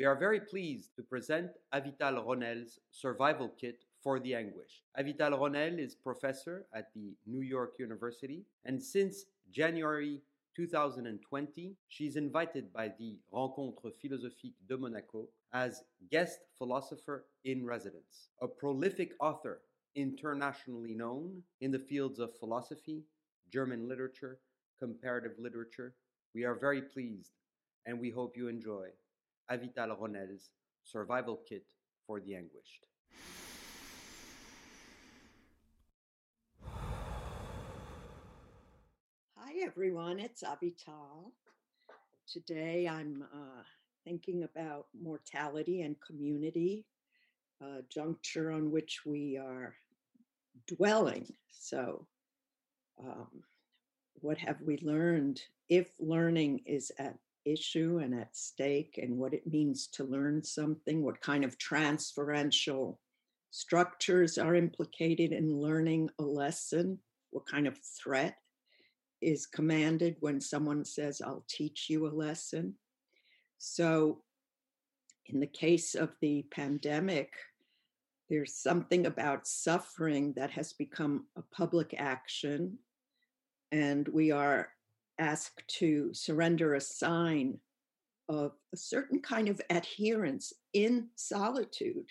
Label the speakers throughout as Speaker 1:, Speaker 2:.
Speaker 1: We are very pleased to present Avital Ronell's Survival Kit for the Anguish. Avital Ronell is professor at the New York University, and since January 2020, she's invited by the Rencontre Philosophique de Monaco as guest philosopher in residence. A prolific author, internationally known in the fields of philosophy, German literature, comparative literature, we are very pleased and we hope you enjoy Avital Ronell's Survival Kit for the Anguished.
Speaker 2: Hi, everyone. It's Avital. Today I'm uh, thinking about mortality and community, a juncture on which we are dwelling. So, um, what have we learned? If learning is at issue and at stake, and what it means to learn something, what kind of transferential structures are implicated in learning a lesson, what kind of threat is commanded when someone says, I'll teach you a lesson. So, in the case of the pandemic, there's something about suffering that has become a public action, and we are asked to surrender a sign of a certain kind of adherence in solitude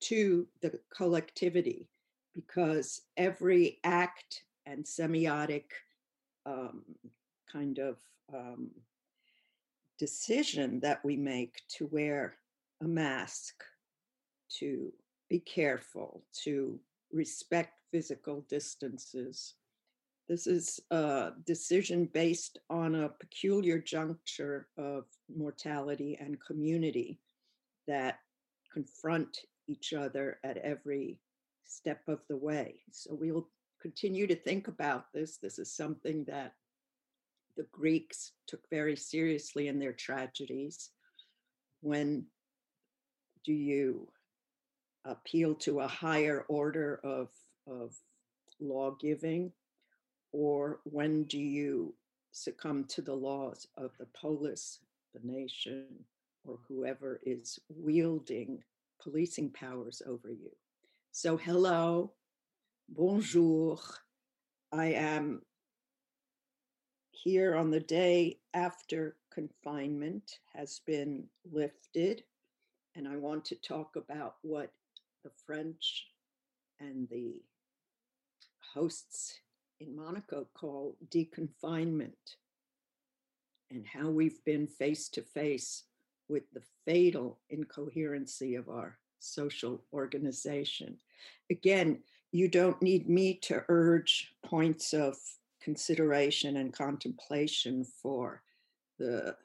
Speaker 2: to the collectivity, because every act and semiotic um, kind of um, decision that we make to wear a mask, to be careful, to respect physical distances. This is a decision based on a peculiar juncture of mortality and community that confront each other at every step of the way. So we'll continue to think about this. This is something that the Greeks took very seriously in their tragedies. When do you appeal to a higher order of, of law giving? Or when do you succumb to the laws of the polis, the nation, or whoever is wielding policing powers over you? So, hello, bonjour. I am here on the day after confinement has been lifted, and I want to talk about what the French and the hosts in Monaco call deconfinement, and how we've been face to face with the fatal incoherency of our social organization. Again, you don't need me to urge points of consideration and contemplation for the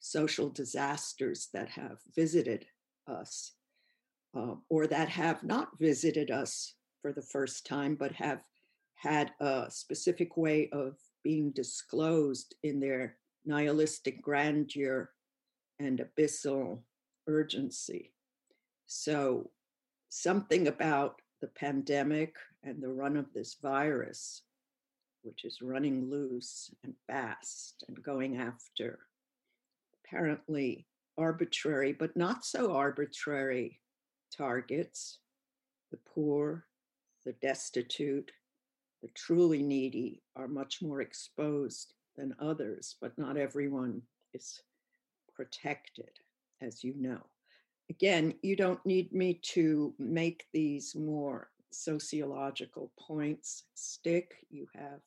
Speaker 2: social disasters that have visited us uh, or that have not visited us for the first time, but have had a specific way of being disclosed in their nihilistic grandeur and abyssal urgency. So, something about the pandemic and the run of this virus, which is running loose and fast and going after apparently arbitrary, but not so arbitrary targets the poor, the destitute, the truly needy are much more exposed than others, but not everyone is protected, as you know again, you don't need me to make these more sociological points stick. You have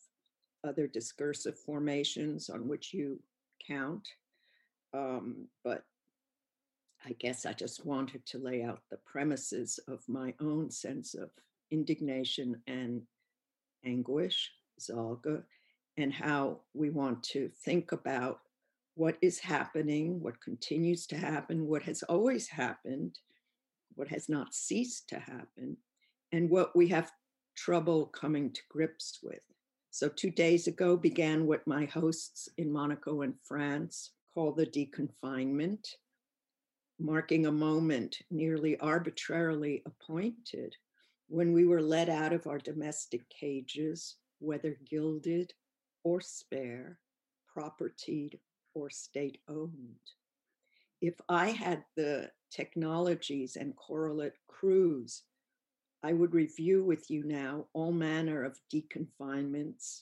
Speaker 2: other discursive formations on which you count. Um, but I guess I just wanted to lay out the premises of my own sense of indignation and anguish, Sorge, and how we want to think about what is happening, what continues to happen, what has always happened, what has not ceased to happen, and what we have trouble coming to grips with. So, two days ago began what my hosts in Monaco and France call the deconfinement, marking a moment nearly arbitrarily appointed when we were let out of our domestic cages, whether gilded or spare, propertied or state owned. if I had the technologies and correlate crews, I would review with you now all manner of deconfinements,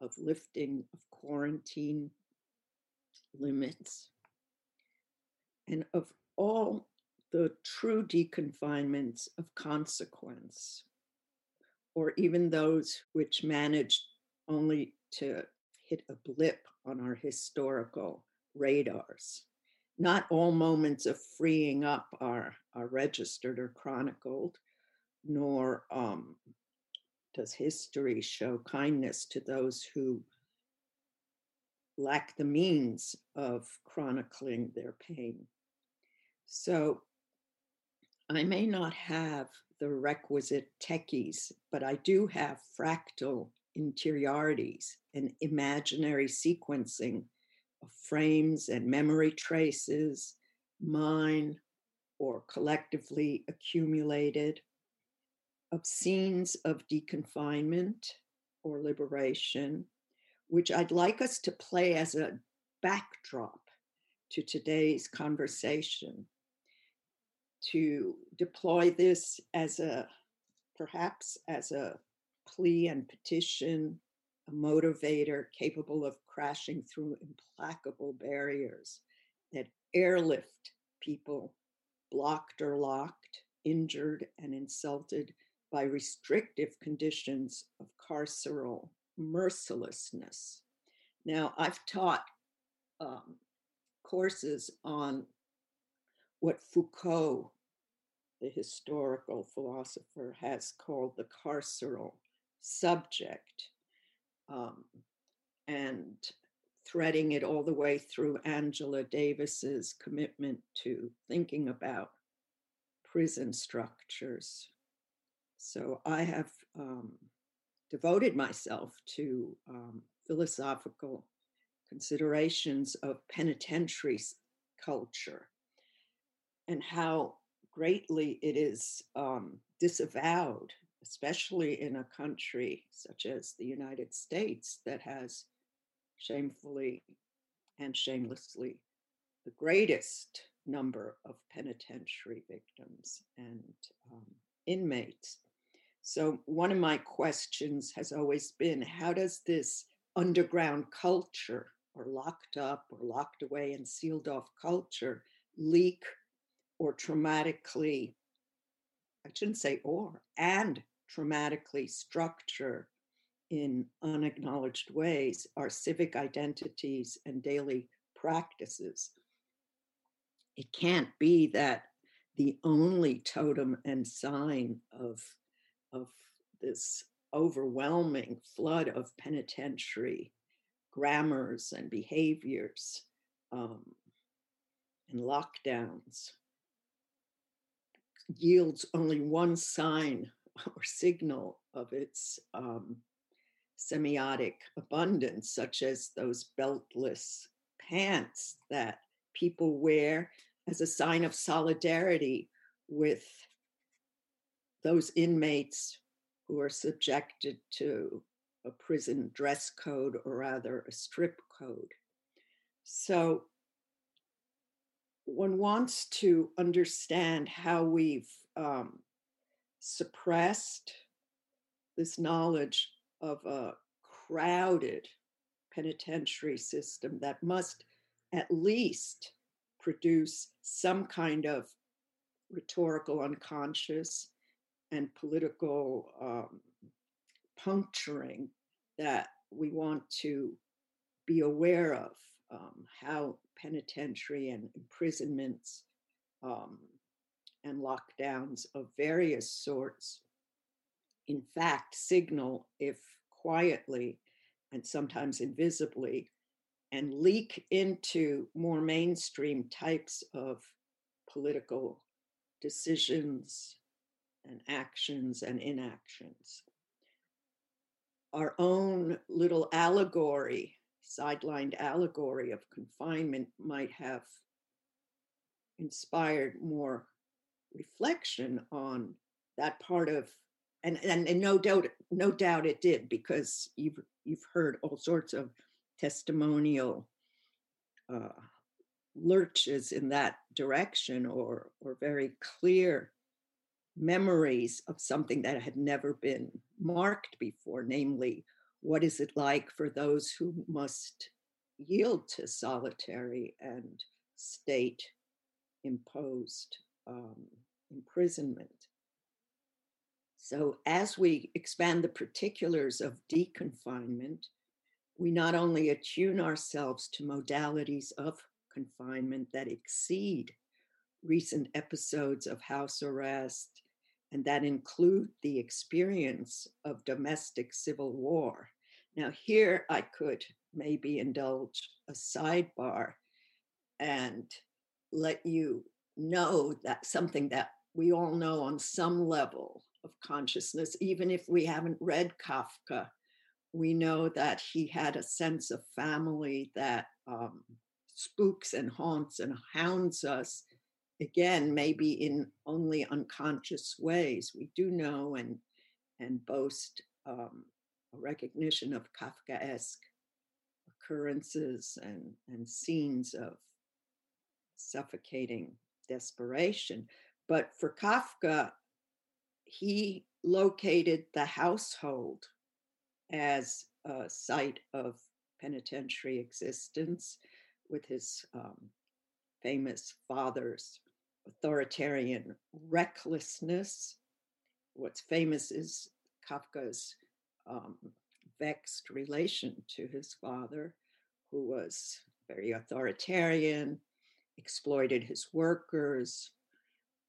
Speaker 2: of lifting of quarantine limits, and of all the true deconfinements of consequence, or even those which managed only to hit a blip on our historical radars. Not all moments of freeing up are, are registered or chronicled, nor um, does history show kindness to those who lack the means of chronicling their pain. So I may not have the requisite techies, but I do have fractal interiorities and imaginary sequencing of frames and memory traces, mine or collectively accumulated, of scenes of deconfinement or liberation, which I'd like us to play as a backdrop to today's conversation, to deploy this as a perhaps as a plea and petition, a motivator capable of crashing through implacable barriers that airlift people blocked or locked, injured and insulted by restrictive conditions of carceral mercilessness. Now, I've taught um, courses on what Foucault, the historical philosopher, has called the carceral subject, um, and threading it all the way through Angela Davis's commitment to thinking about prison structures. So I have um, devoted myself to um, philosophical considerations of penitentiary culture and how greatly it is um, disavowed especially in a country such as the United States that has shamefully and shamelessly the greatest number of penitentiary victims and um, inmates. So, one of my questions has always been how does this underground culture, or locked up, or locked away and sealed off culture, leak or traumatically, I shouldn't say or, and traumatically structure in unacknowledged ways our civic identities and daily practices. It can't be that the only totem and sign of, of this overwhelming flood of penitentiary grammars and behaviors um, and lockdowns yields only one sign or signal of its um, semiotic abundance, such as those beltless pants that people wear as a sign of solidarity with those inmates who are subjected to a prison dress code or rather a strip code. So one wants to understand how we've um, suppressed this knowledge of a crowded penitentiary system that must at least produce some kind of rhetorical unconscious and political um, puncturing that we want to be aware of um, how penitentiary and imprisonments um, and lockdowns of various sorts, in fact, signal, if quietly and sometimes invisibly, and leak into more mainstream types of political decisions and actions and inactions. Our own little allegory, sidelined allegory of confinement, might have inspired more reflection on that part of and, and and no doubt no doubt it did because you've you've heard all sorts of testimonial uh, lurches in that direction or or very clear memories of something that had never been marked before namely what is it like for those who must yield to solitary and state imposed um, imprisonment so as we expand the particulars of deconfinement we not only attune ourselves to modalities of confinement that exceed recent episodes of house arrest and that include the experience of domestic civil war. Now, here I could maybe indulge a sidebar and let you know that something that we all know on some level of consciousness, even if we haven't read Kafka, we know that he had a sense of family that um, spooks and haunts and hounds us again maybe in only unconscious ways. We do know and and boast um, recognition of kafkaesque occurrences and and scenes of suffocating desperation but for kafka he located the household as a site of penitentiary existence with his um, famous father's authoritarian recklessness. What's famous is Kafka's um, vexed relation to his father, who was very authoritarian, exploited his workers,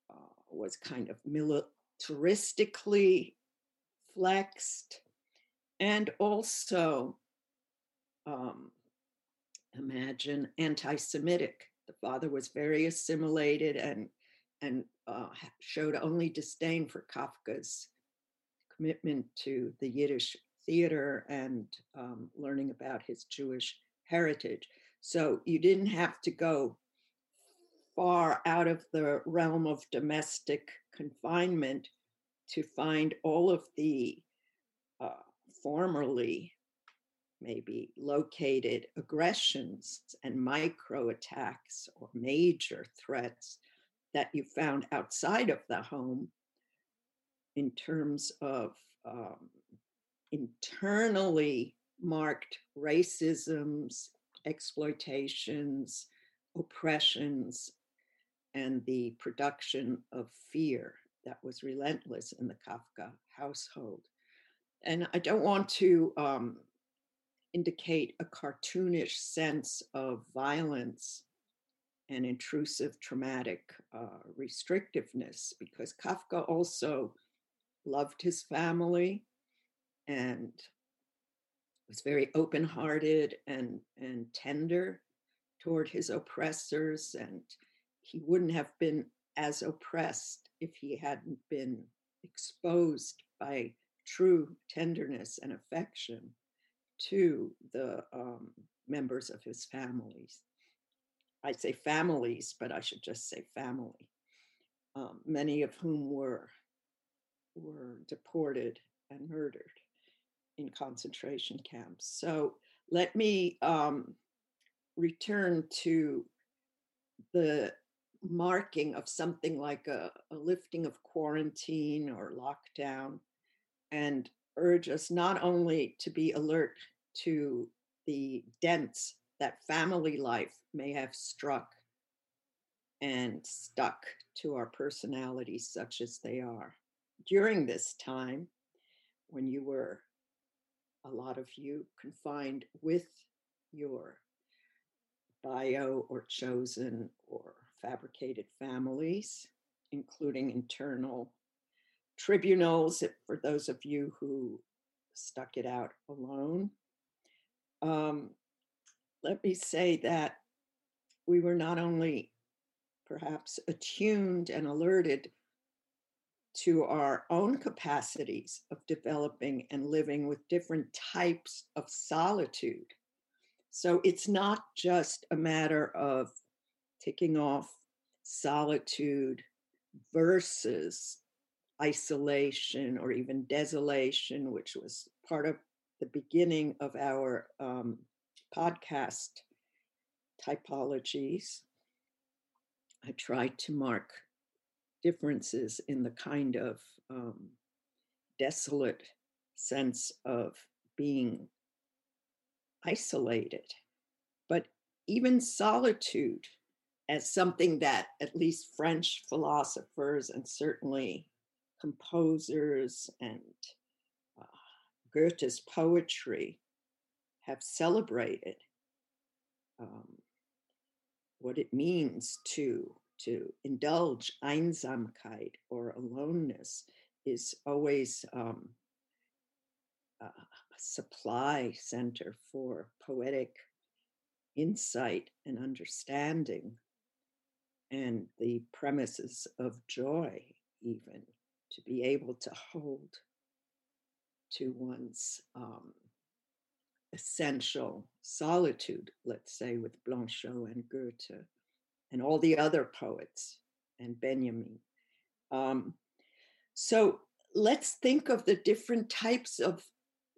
Speaker 2: uh, was kind of militaristically flexed, and also um, imagine anti-Semitic. The father was very assimilated and and uh, showed only disdain for Kafka's commitment to the Yiddish theater and um, learning about his Jewish heritage. So you didn't have to go far out of the realm of domestic confinement to find all of the uh, formerly maybe located aggressions and micro attacks or major threats that you found outside of the home in terms of um, internally marked racisms, exploitations, oppressions, and the production of fear that was relentless in the Kafka household. And I don't want to um, indicate a cartoonish sense of violence and intrusive traumatic uh, restrictiveness because Kafka also loved his family and was very open hearted and, and tender toward his oppressors. And he wouldn't have been as oppressed if he hadn't been exposed by true tenderness and affection to the um, members of his families. I say families, but I should just say family. Um, many of whom were were deported and murdered in concentration camps. So let me um, return to the marking of something like a, a lifting of quarantine or lockdown and urge us not only to be alert to the dents that family life may have struck and stuck to our personalities, such as they are. During this time, when you were, a lot of you, confined with your bio or chosen or fabricated families, including internal tribunals for those of you who stuck it out alone. Um, let me say that we were not only perhaps attuned and alerted to our own capacities of developing and living with different types of solitude. So it's not just a matter of ticking off solitude versus isolation or even desolation, which was part of the beginning of our um, podcast typologies. I tried to mark differences in the kind of um, desolate sense of being isolated. But even solitude, as something that at least French philosophers and certainly composers and uh, Goethe's poetry have celebrated um, what it means to to indulge Einsamkeit or aloneness is always um, a supply center for poetic insight and understanding and the premises of joy even to be able to hold to one's um, essential solitude, let's say, with Blanchot and Goethe and all the other poets and Benjamin. Um, so let's think of the different types of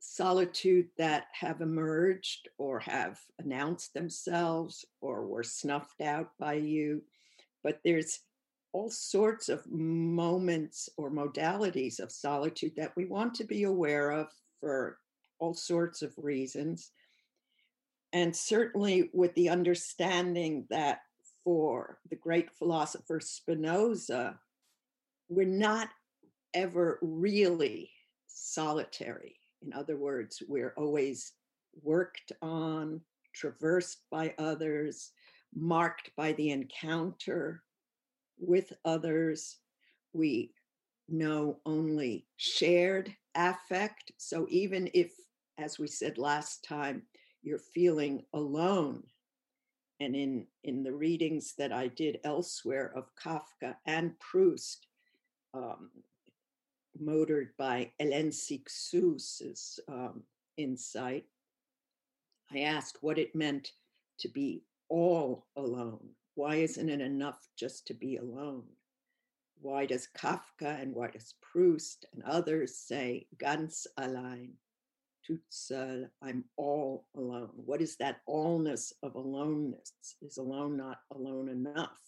Speaker 2: solitude that have emerged or have announced themselves or were snuffed out by you. But there's all sorts of moments or modalities of solitude that we want to be aware of for all sorts of reasons. And certainly with the understanding that for the great philosopher Spinoza, we're not ever really solitary. In other words, we're always worked on, traversed by others, marked by the encounter with others. We know only shared affect. So even if, as we said last time, you're feeling alone, and in, in the readings that I did elsewhere of Kafka and Proust, um, motored by Hélène Cixous's um, insight, I asked what it meant to be all alone. Why isn't it enough just to be alone? Why does Kafka and why does Proust and others say ganz allein, toute seule, I'm all alone? What is that allness of aloneness? Is alone not alone enough?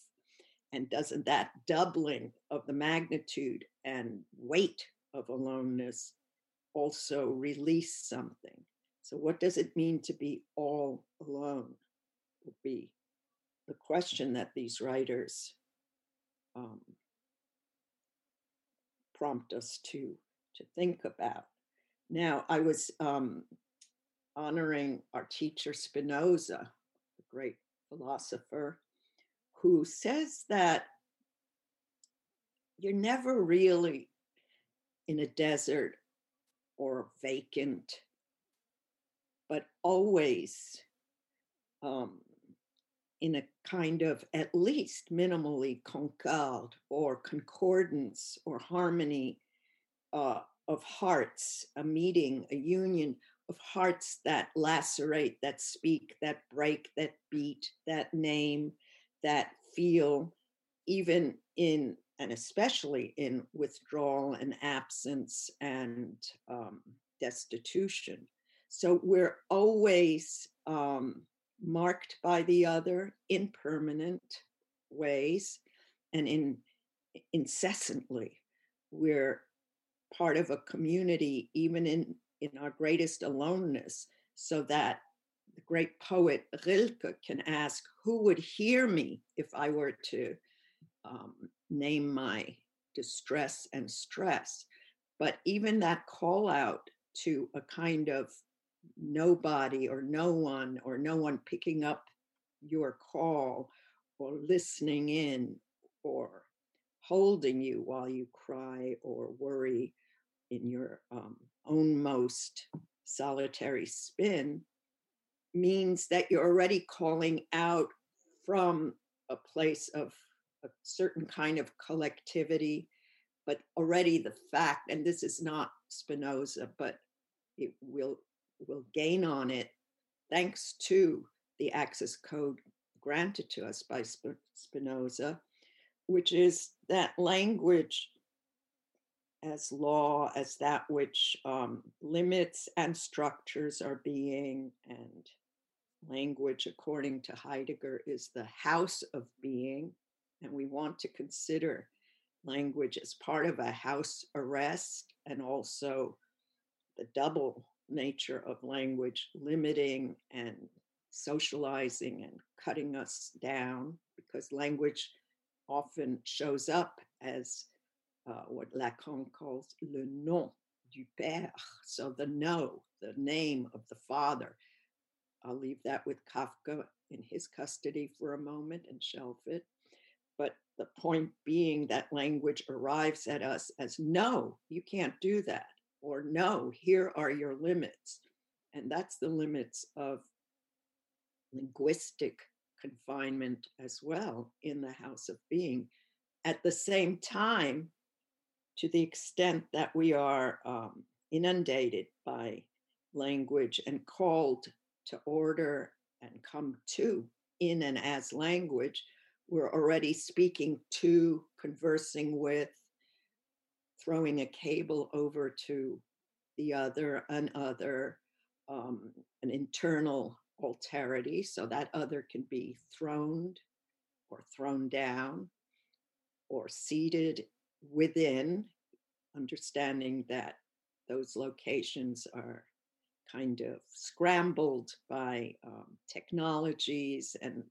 Speaker 2: And doesn't that doubling of the magnitude and weight of aloneness also release something? So, what does it mean to be all alone? Would be the question that these writers um, prompt us to to think about. Now, I was um, honoring our teacher Spinoza, the great philosopher, who says that you're never really in a desert or vacant, but always um, in a kind of at least minimally concord or concordance or harmony uh, of hearts, a meeting, a union of hearts that lacerate, that speak, that break, that beat, that name, that feel, even in and especially in withdrawal and absence and um, destitution. So we're always um, marked by the other in permanent ways and in incessantly we're part of a community even in in our greatest aloneness so that the great poet rilke can ask who would hear me if i were to um, name my distress and stress? But even that call out to a kind of nobody or no one or no one picking up your call or listening in or holding you while you cry or worry in your um, own most solitary spin means that you're already calling out from a place of a certain kind of collectivity but already the fact and this is not spinoza but it will will gain on it thanks to the access code granted to us by Spinoza, which is that language as law, as that which um, limits and structures our being, and language, according to Heidegger, is the house of being. and we want to consider language as part of a house arrest and also the double nature of language limiting and socializing and cutting us down because language often shows up as uh, what Lacan calls le nom du père, so the no, the name of the father. I'll leave that with Kafka in his custody for a moment and shelf it. But the point being that language arrives at us as no, you can't do that, or no, here are your limits. And that's the limits of linguistic confinement as well in the house of being. At the same time, to the extent that we are um, inundated by language and called to order and come to in and as language, we're already speaking to, conversing with, throwing a cable over to the other, an other, um, an internal alterity. So that other can be thrown or thrown down or seated within, understanding that those locations are kind of scrambled by um, technologies and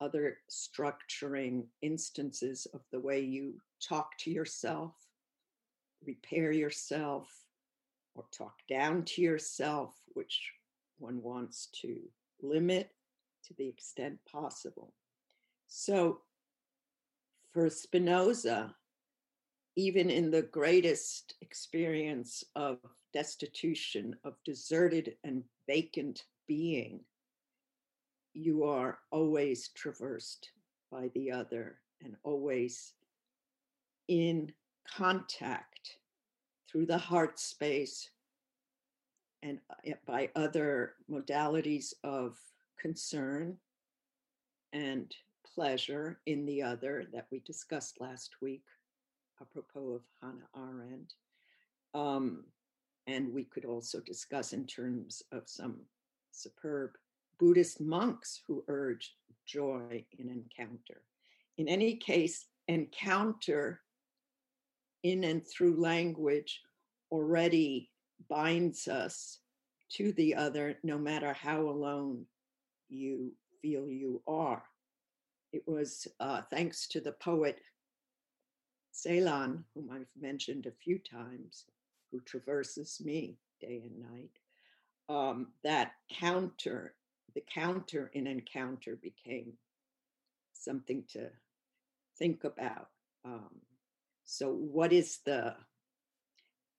Speaker 2: other structuring instances of the way you talk to yourself, repair yourself, or talk down to yourself, which one wants to limit to the extent possible. So, for Spinoza, even in the greatest experience of destitution, of deserted and vacant being, you are always traversed by the other and always in contact through the heart space and uh, by other modalities of concern and pleasure in the other that we discussed last week apropos of Hannah Arendt. Um, and we could also discuss in terms of some superb Buddhist monks who urge joy in encounter. In any case, encounter in and through language already binds us to the other, no matter how alone you feel you are. It was uh, thanks to the poet Celan, whom I've mentioned a few times, who traverses me day and night, um, that counter, the counter in encounter became something to think about. Um, so, what is the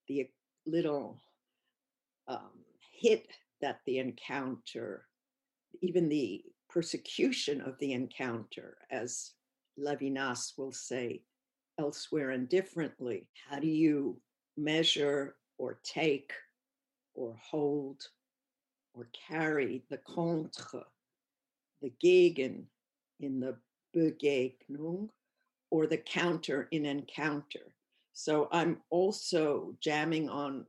Speaker 2: the little um, hit that the encounter, even the persecution of the encounter, as Levinas will say elsewhere and differently, how do you measure or take or hold or carry the contre, the gegen in the Begegnung, or the counter in encounter. So I'm also jamming on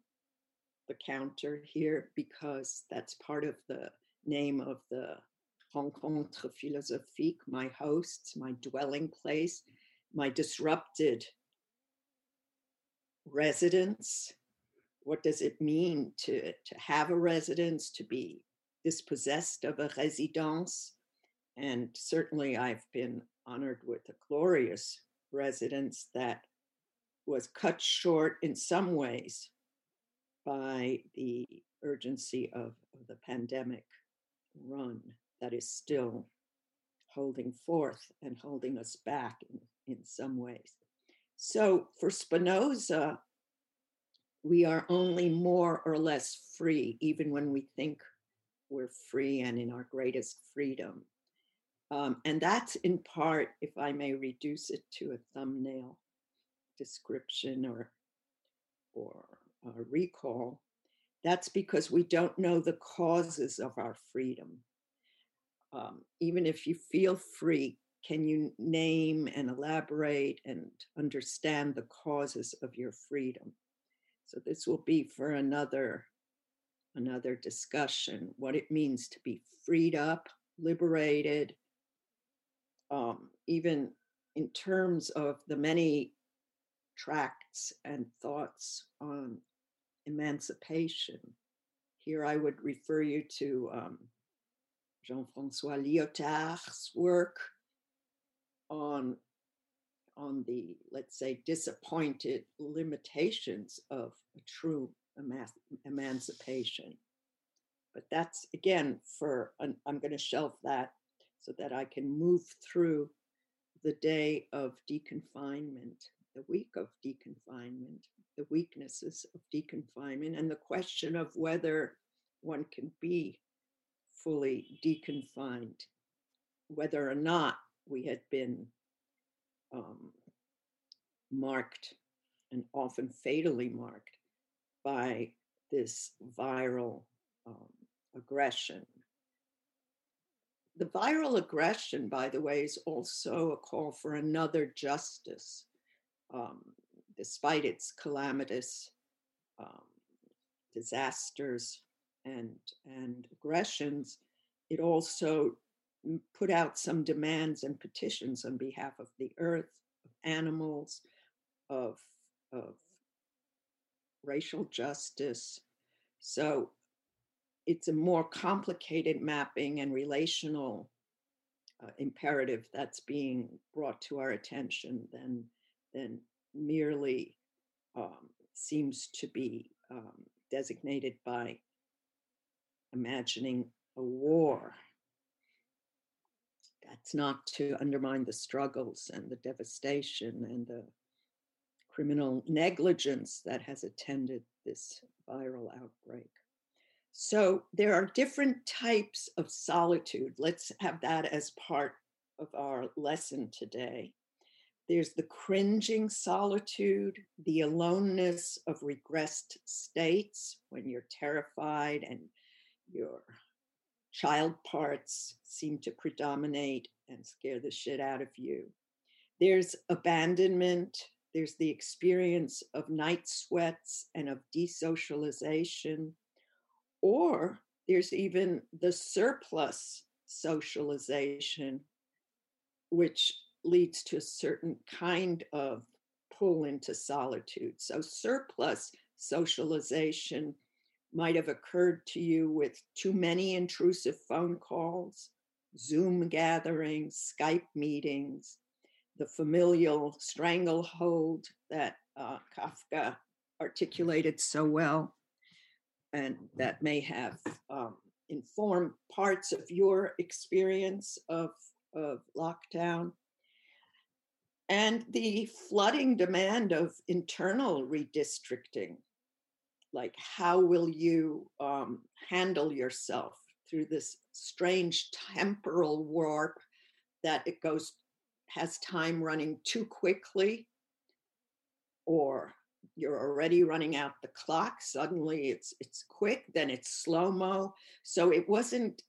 Speaker 2: the counter here because that's part of the name of the rencontre philosophique, my hosts, my dwelling place, my disrupted residence. What does it mean to, to have a residence, to be dispossessed of a residence? And certainly I've been honored with a glorious residence that was cut short in some ways by the urgency of, of the pandemic run that is still holding forth and holding us back in, in some ways. So for Spinoza, we are only more or less free, even when we think we're free and in our greatest freedom. Um, and that's in part, if I may reduce it to a thumbnail description or, or recall, that's because we don't know the causes of our freedom. Um, even if you feel free, can you name and elaborate and understand the causes of your freedom? So this will be for another another discussion what it means to be freed up, liberated, um, even in terms of the many tracts and thoughts on emancipation, here I would refer you to um, Jean Francois Lyotard's work on, on the, let's say, disappointed limitations of a true emancipation. But that's again for, an, I'm going to shelve that so that I can move through the day of deconfinement, the week of deconfinement, the weaknesses of deconfinement, and the question of whether one can be fully deconfined, whether or not we had been um, marked and often fatally marked by this viral um, aggression. The viral aggression, by the way, is also a call for another justice, um, despite its calamitous um, disasters and, and aggressions. It also put out some demands and petitions on behalf of the earth, of animals, of, of racial justice. So it's a more complicated mapping and relational uh, imperative that's being brought to our attention than than merely um, seems to be um, designated by imagining a war. That's not to undermine the struggles and the devastation and the criminal negligence that has attended this viral outbreak. So there are different types of solitude. Let's have that as part of our lesson today. There's the cringing solitude, the aloneness of regressed states when you're terrified and your child parts seem to predominate and scare the shit out of you. There's abandonment, there's the experience of night sweats and of desocialization or there's even the surplus socialization, which leads to a certain kind of pull into solitude. So, surplus socialization might have occurred to you with too many intrusive phone calls, Zoom gatherings, Skype meetings, the familial stranglehold that uh, Kafka articulated so well and that may have um, informed parts of your experience of, of lockdown. And the flooding demand of internal redistricting, like how will you um, handle yourself through this strange temporal warp that it goes has time running too quickly? Or you're already running out the clock suddenly it's it's quick then it's slow mo so it wasn't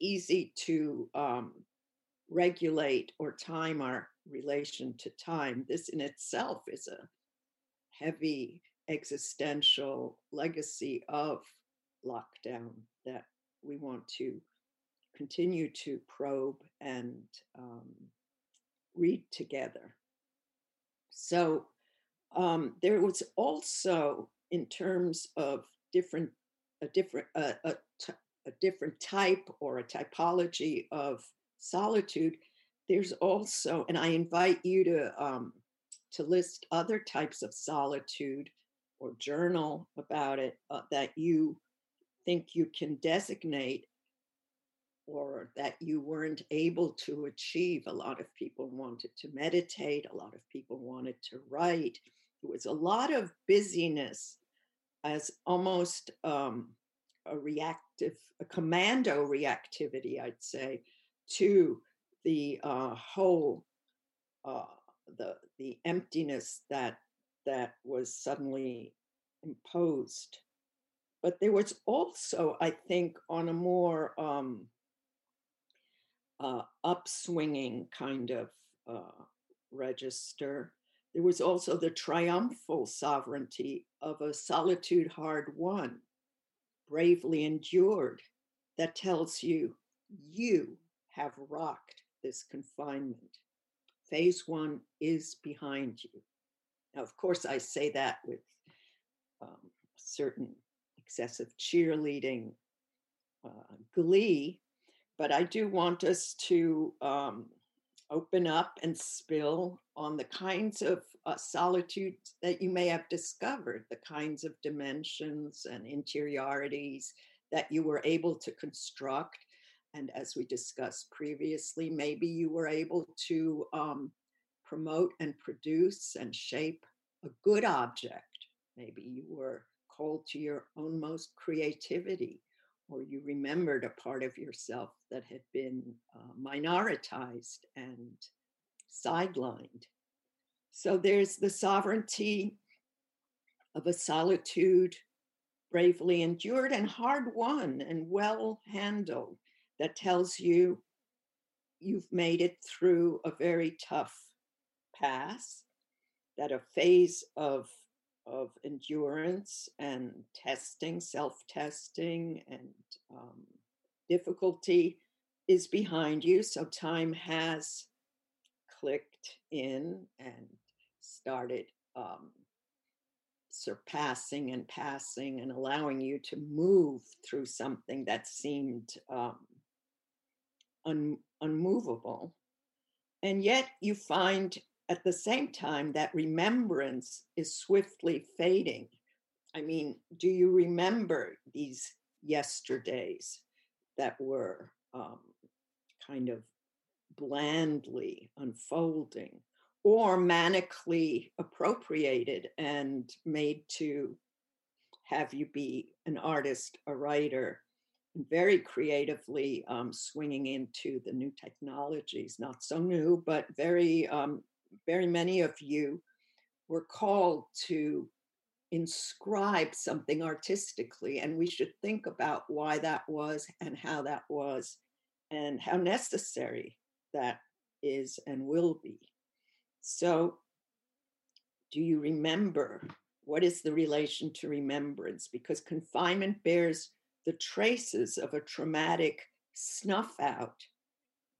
Speaker 2: easy to um, regulate or time our relation to time. This in itself is a heavy existential legacy of lockdown that we want to continue to probe and um, read together so um, there was also, in terms of different, a different, uh, a, a different type or a typology of solitude. There's also, and I invite you to um, to list other types of solitude or journal about it uh, that you think you can designate or that you weren't able to achieve. A lot of people wanted to meditate, a lot of people wanted to write, it was a lot of busyness as almost um, a reactive, a commando reactivity, I'd say, to the uh, whole, uh, the the emptiness that that was suddenly imposed. But there was also, I think, on a more um, uh, upswinging kind of uh, register, there was also the triumphal sovereignty of a solitude hard won, bravely endured, that tells you you have rocked this confinement phase one is behind you. Now, of course, I say that with um, certain excessive cheerleading, uh, glee, but I do want us to um, open up and spill on the kinds of uh, solitudes that you may have discovered, the kinds of dimensions and interiorities that you were able to construct. And as we discussed previously, maybe you were able to um, promote and produce and shape a good object. Maybe you were called to your own most creativity or you remembered a part of yourself that had been uh, minoritized and sidelined. So there's the sovereignty of a solitude bravely endured and hard won and well handled that tells you you've made it through a very tough pass, that a phase of of endurance and testing, self testing, and um, difficulty is behind you. So time has clicked in and started um, surpassing and passing and allowing you to move through something that seemed um, un- unmovable. And yet you find at the same time, that remembrance is swiftly fading. I mean, do you remember these yesterdays that were um, kind of blandly unfolding or manically appropriated and made to have you be an artist, a writer, very creatively um, swinging into the new technologies, not so new, but very um, very many of you were called to inscribe something artistically, and we should think about why that was and how that was and how necessary that is and will be. So, do you remember? What is the relation to remembrance? Because confinement bears the traces of a traumatic snuff out,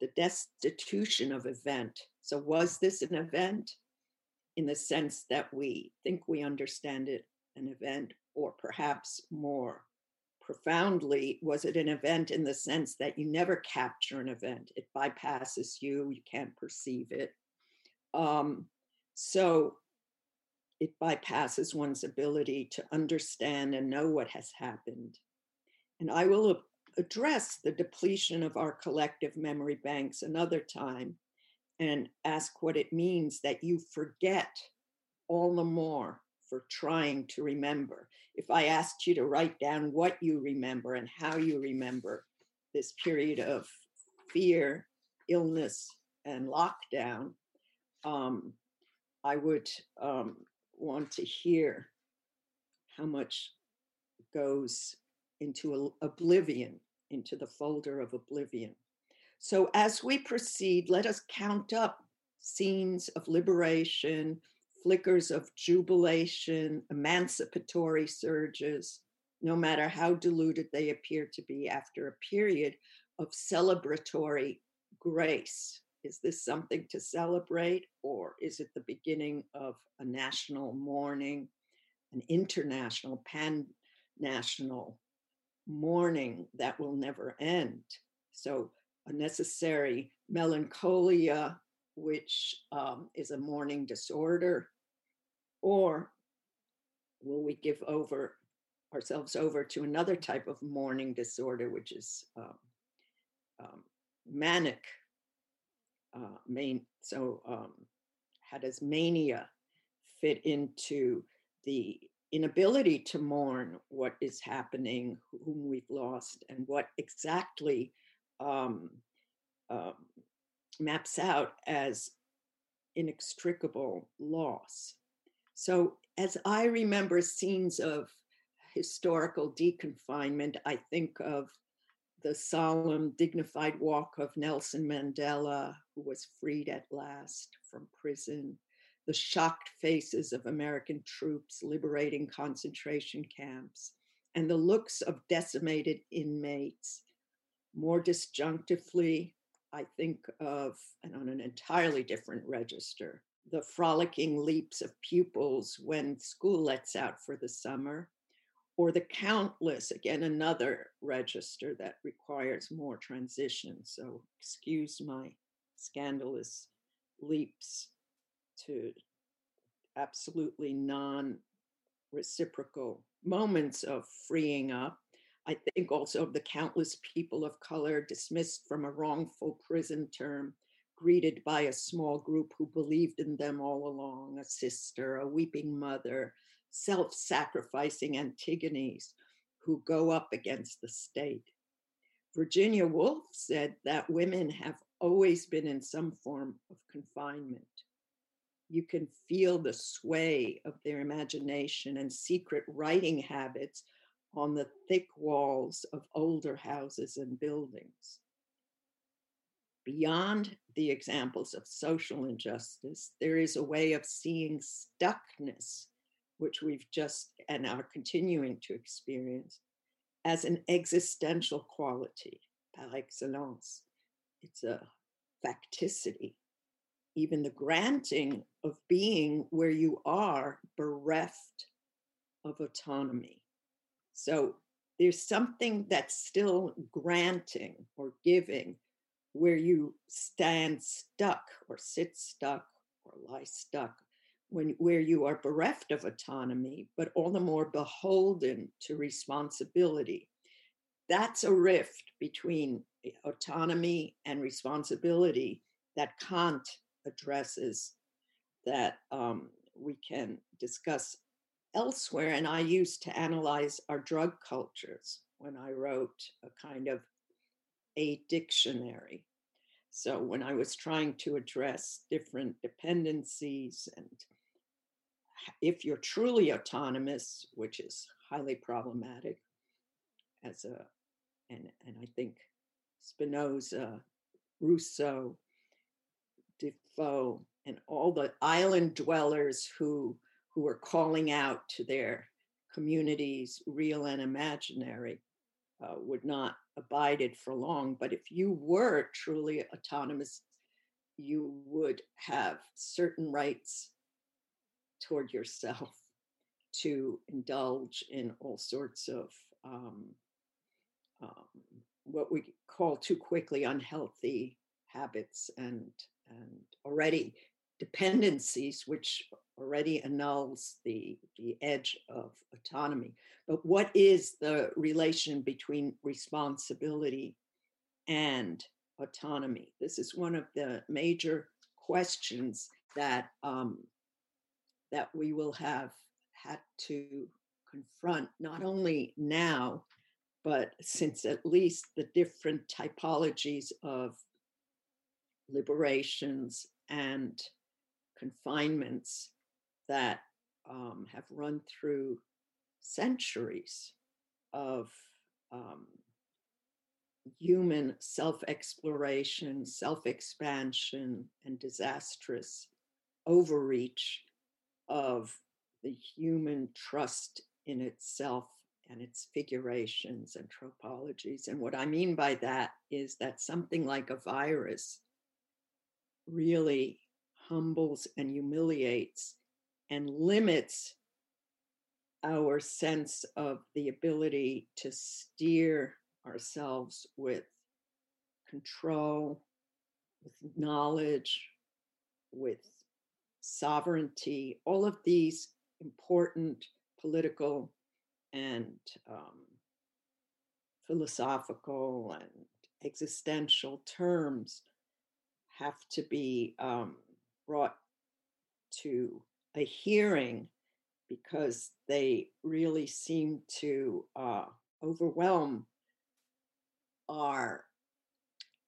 Speaker 2: the destitution of event, so, was this an event in the sense that we think we understand it an event, or perhaps more profoundly, was it an event in the sense that you never capture an event? It bypasses you, you can't perceive it. Um, so, it bypasses one's ability to understand and know what has happened. And I will address the depletion of our collective memory banks another time and ask what it means that you forget all the more for trying to remember. If I asked you to write down what you remember and how you remember this period of fear, illness, and lockdown, um, I would um, want to hear how much goes into oblivion, into the folder of oblivion. So as we proceed, let us count up scenes of liberation, flickers of jubilation, emancipatory surges, no matter how diluted they appear to be after a period of celebratory grace. Is this something to celebrate, or is it the beginning of a national mourning, an international, pan national mourning that will never end? So necessary melancholia, which um, is a mourning disorder, or will we give over ourselves over to another type of mourning disorder, which is um, um, manic? Uh, main, so, um, how does mania fit into the inability to mourn what is happening, whom we've lost, and what exactly um, um, maps out as inextricable loss. So, as I remember scenes of historical deconfinement, I think of the solemn, dignified walk of Nelson Mandela, who was freed at last from prison, the shocked faces of American troops liberating concentration camps, and the looks of decimated inmates more disjunctively, I think of, and on an entirely different register, the frolicking leaps of pupils when school lets out for the summer, or the countless, again, another register that requires more transition. So, excuse my scandalous leaps to absolutely non reciprocal moments of freeing up. I think also of the countless people of color dismissed from a wrongful prison term, greeted by a small group who believed in them all along a sister, a weeping mother, self sacrificing Antigones who go up against the state. Virginia Woolf said that women have always been in some form of confinement. You can feel the sway of their imagination and secret writing habits on the thick walls of older houses and buildings. Beyond the examples of social injustice, there is a way of seeing stuckness, which we've just and are continuing to experience, as an existential quality par excellence. It's a facticity, even the granting of being where you are bereft of autonomy. So there's something that's still granting or giving where you stand stuck or sit stuck or lie stuck when where you are bereft of autonomy but all the more beholden to responsibility. That's a rift between autonomy and responsibility that kant addresses that um, we can discuss elsewhere. And I used to analyze our drug cultures when I wrote a kind of a dictionary. So when I was trying to address different dependencies and if you're truly autonomous, which is highly problematic as a and and I think Spinoza, Rousseau, Defoe, and all the island dwellers who who are calling out to their communities, real and imaginary, uh, would not abide it for long. But if you were truly autonomous, you would have certain rights toward yourself to indulge in all sorts of um, um, what we call too quickly unhealthy habits and and already dependencies, which already annuls the, the edge of autonomy. But what is the relation between responsibility and autonomy? This is one of the major questions that um, that we will have had to confront not only now, but since at least the different typologies of liberations and confinements that um, have run through centuries of um, human self exploration, self expansion, and disastrous overreach of the human trust in itself and its figurations and tropologies. And what I mean by that is that something like a virus really humbles and humiliates and limits our sense of the ability to steer ourselves with control, with knowledge, with sovereignty, all of these important political and um, philosophical and existential terms have to be um, brought to a hearing because they really seem to uh, overwhelm our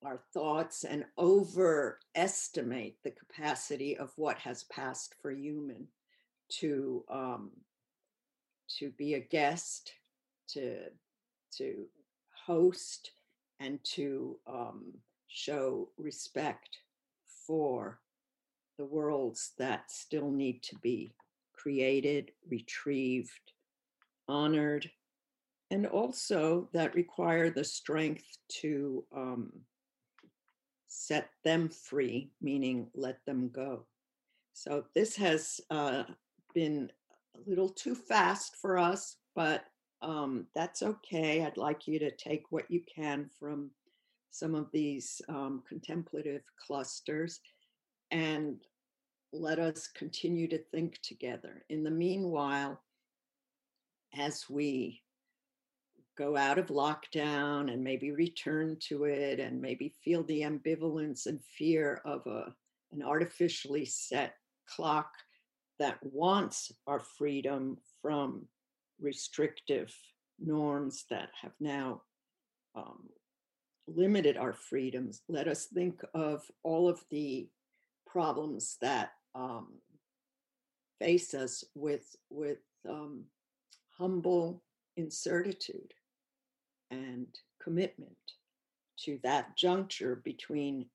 Speaker 2: our thoughts and overestimate the capacity of what has passed for human to um, to be a guest, to to host, and to um, show respect for the worlds that still need to be created, retrieved, honored, and also that require the strength to um, set them free, meaning let them go. So this has uh, been a little too fast for us, but um, that's okay. I'd like you to take what you can from some of these um, contemplative clusters and let us continue to think together. In the meanwhile, as we go out of lockdown and maybe return to it and maybe feel the ambivalence and fear of a, an artificially set clock that wants our freedom from restrictive norms that have now um, limited our freedoms. Let us think of all of the problems that um, face us with with um, humble incertitude and commitment to that juncture between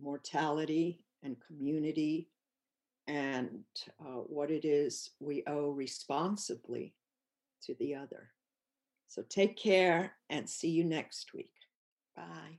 Speaker 2: mortality and community and uh, what it is we owe responsibly to the other. So take care and see you next week. Bye.